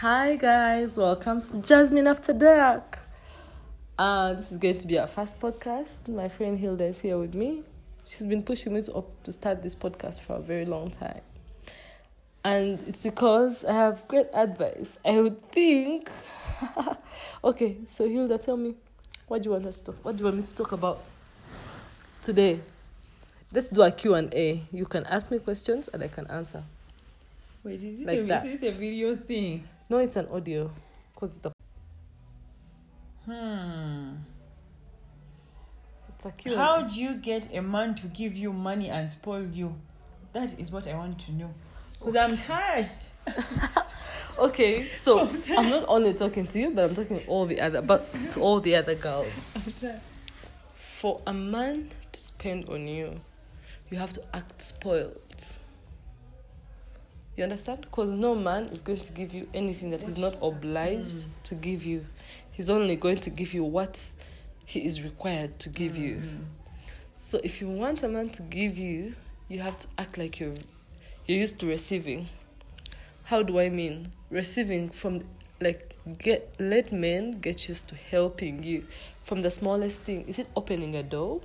Hi guys, welcome to Jasmine After Dark. Uh, this is going to be our first podcast. My friend Hilda is here with me. She's been pushing me to, up, to start this podcast for a very long time. And it's because I have great advice. I would think. okay, so Hilda, tell me, what do you want us to talk? What do you want me to talk about today? Let's do a Q&A. You can ask me questions and I can answer. Wait, is this, Like a, is this a video thing? No, it's an audio. Because it's a, Hmm. it's a Q&A. How do you get a man to give you money and spoil you? That is what I want to know. Because I'm tired. Okay, so I'm not only talking to you, but I'm talking all the other, but to all the other girls. For a man to spend on you, you have to act spoiled. You understand? Because no man is going to give you anything that he's not obliged mm. to give you. He's only going to give you what he is required to give you. Mm. So if you want a man to give you, you have to act like you're you're used to receiving. How do I mean? Receiving from like get let men get used to helping you from the smallest thing. Is it opening a door?